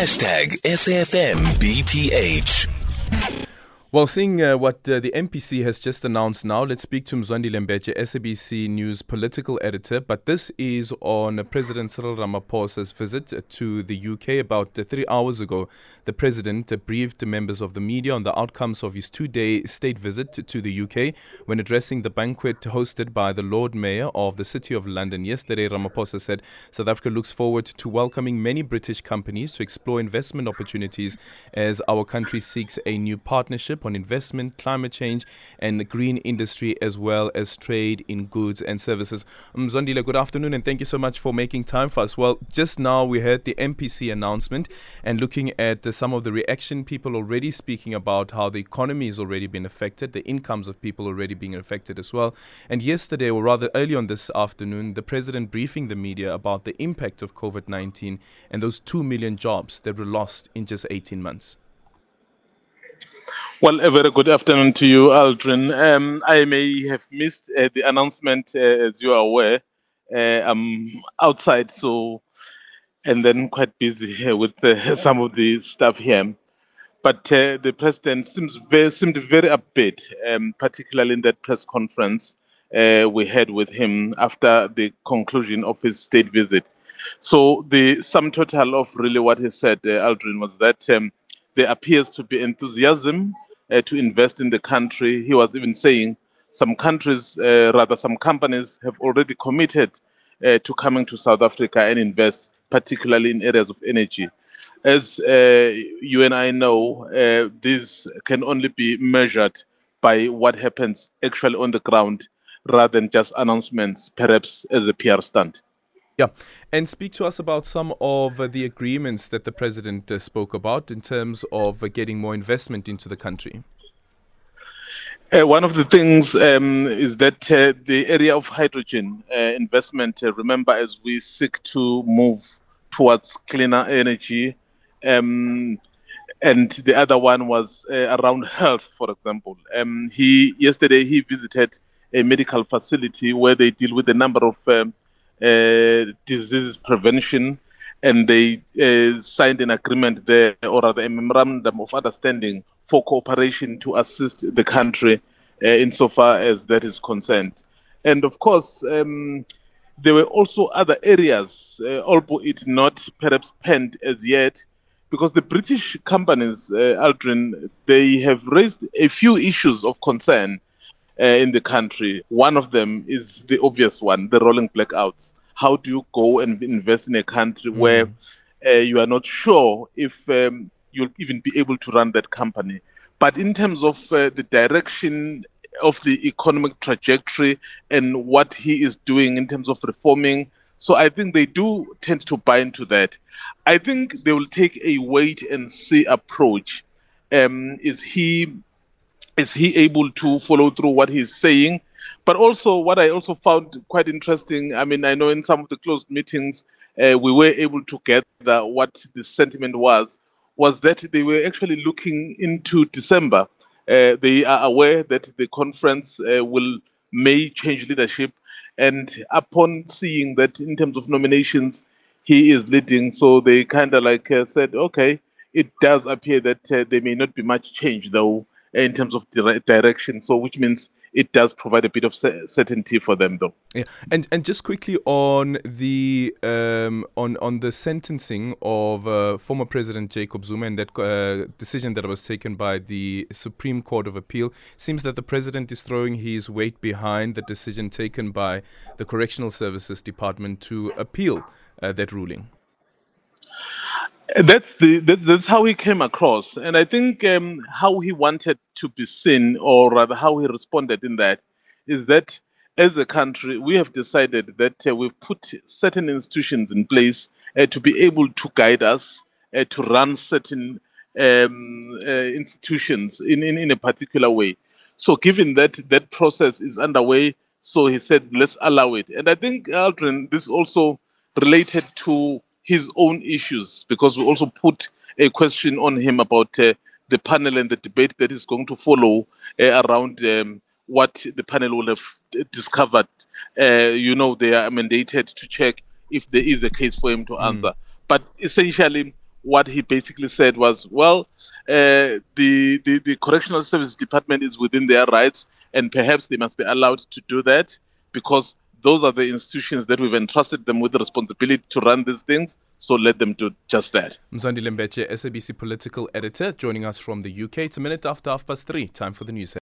Hashtag SAFMBTH. Well, seeing uh, what uh, the MPC has just announced now, let's speak to Mzwandile Mbeje, SABC News political editor. But this is on President Cyril Ramaphosa's visit to the UK. About uh, three hours ago, the president briefed members of the media on the outcomes of his two day state visit to the UK. When addressing the banquet hosted by the Lord Mayor of the City of London yesterday, Ramaphosa said South Africa looks forward to welcoming many British companies to explore investment opportunities as our country seeks a new partnership on investment, climate change, and green industry, as well as trade in goods and services. Mzwandile, good afternoon, and thank you so much for making time for us. Well, just now we heard the MPC announcement and looking at uh, some of the reaction, people already speaking about how the economy has already been affected, the incomes of people already being affected as well. And yesterday, or rather early on this afternoon, the president briefing the media about the impact of COVID 19 and those 2 million jobs that were lost in just 18 months. Well, a very good afternoon to you, Aldrin. Um, I may have missed uh, the announcement, uh, as you are aware. Uh, I'm outside, so and then quite busy with uh, some of the stuff here. But uh, the president seems very, seemed very upbeat, um, particularly in that press conference uh, we had with him after the conclusion of his state visit. So the sum total of really what he said, Aldrin, was that um, there appears to be enthusiasm to invest in the country. He was even saying some countries, uh, rather some companies, have already committed uh, to coming to South Africa and invest, particularly in areas of energy. As uh, you and I know, uh, this can only be measured by what happens actually on the ground rather than just announcements, perhaps as a PR stunt. Yeah, and speak to us about some of uh, the agreements that the president uh, spoke about in terms of uh, getting more investment into the country. One of the things um, is that the area of hydrogen investment, remember, as we seek to move towards cleaner energy, um, and the other one was around health, for example. Um, he yesterday he visited a medical facility where they deal with a number of um, disease prevention, and they uh, signed an agreement there, or a memorandum of understanding for cooperation to assist the country uh, insofar as that is concerned. And of course, um, there were also other areas, uh, albeit not perhaps penned as yet, because the British companies, uh, Aldrin, they have raised a few issues of concern uh, in the country. One of them is the obvious one, the rolling blackouts. How do you go and invest in a country mm. where uh, you are not sure if um, you'll even be able to run that company? But in terms of uh, the direction of the economic trajectory and what he is doing in terms of reforming, so I think they do tend to buy into that. I think they will take a wait and see approach. Um, is he is he able to follow through what he's saying? But also, what I also found quite interesting, I mean, I know in some of the closed meetings, uh, we were able to gather what the sentiment was, was that they were actually looking into December. Uh, they are aware that the conference uh, will may change leadership, and upon seeing that in terms of nominations, he is leading, so they kind of like uh, said, okay, it does appear that uh, there may not be much change though in terms of dire- direction. So, which means it does provide a bit of certainty for them, though. Yeah, and and just quickly on the um, on on the sentencing of uh, former President Jacob Zuma and that uh, decision that was taken by the Supreme Court of Appeal, seems that the president is throwing his weight behind the decision taken by the Correctional Services Department to appeal uh, that ruling that's the that, that's how he came across. And i think um, how he wanted to be seen or rather how he responded in that is that as a country we have decided that uh, we've put certain institutions in place uh, to be able to guide us uh, to run certain um, uh, institutions in, in in a particular way. So given that that process is underway so he said let's allow it. And i think aldrin this also related to his own issues because we also put a question on him about uh, the panel and the debate that is going to follow uh, around um, what the panel will have discovered. Uh, you know, they are mandated to check if there is a case for him to hmm. answer. Mm. But essentially, what he basically said was, well, uh, the, the the correctional service department is within their rights, and perhaps they must be allowed to do that because those are the institutions that we've entrusted them with the responsibility to run these things. So let them do just that. Mzwandile Mbeje, SABC political editor, joining us from the UK. It's a minute after half past three. Time for the news.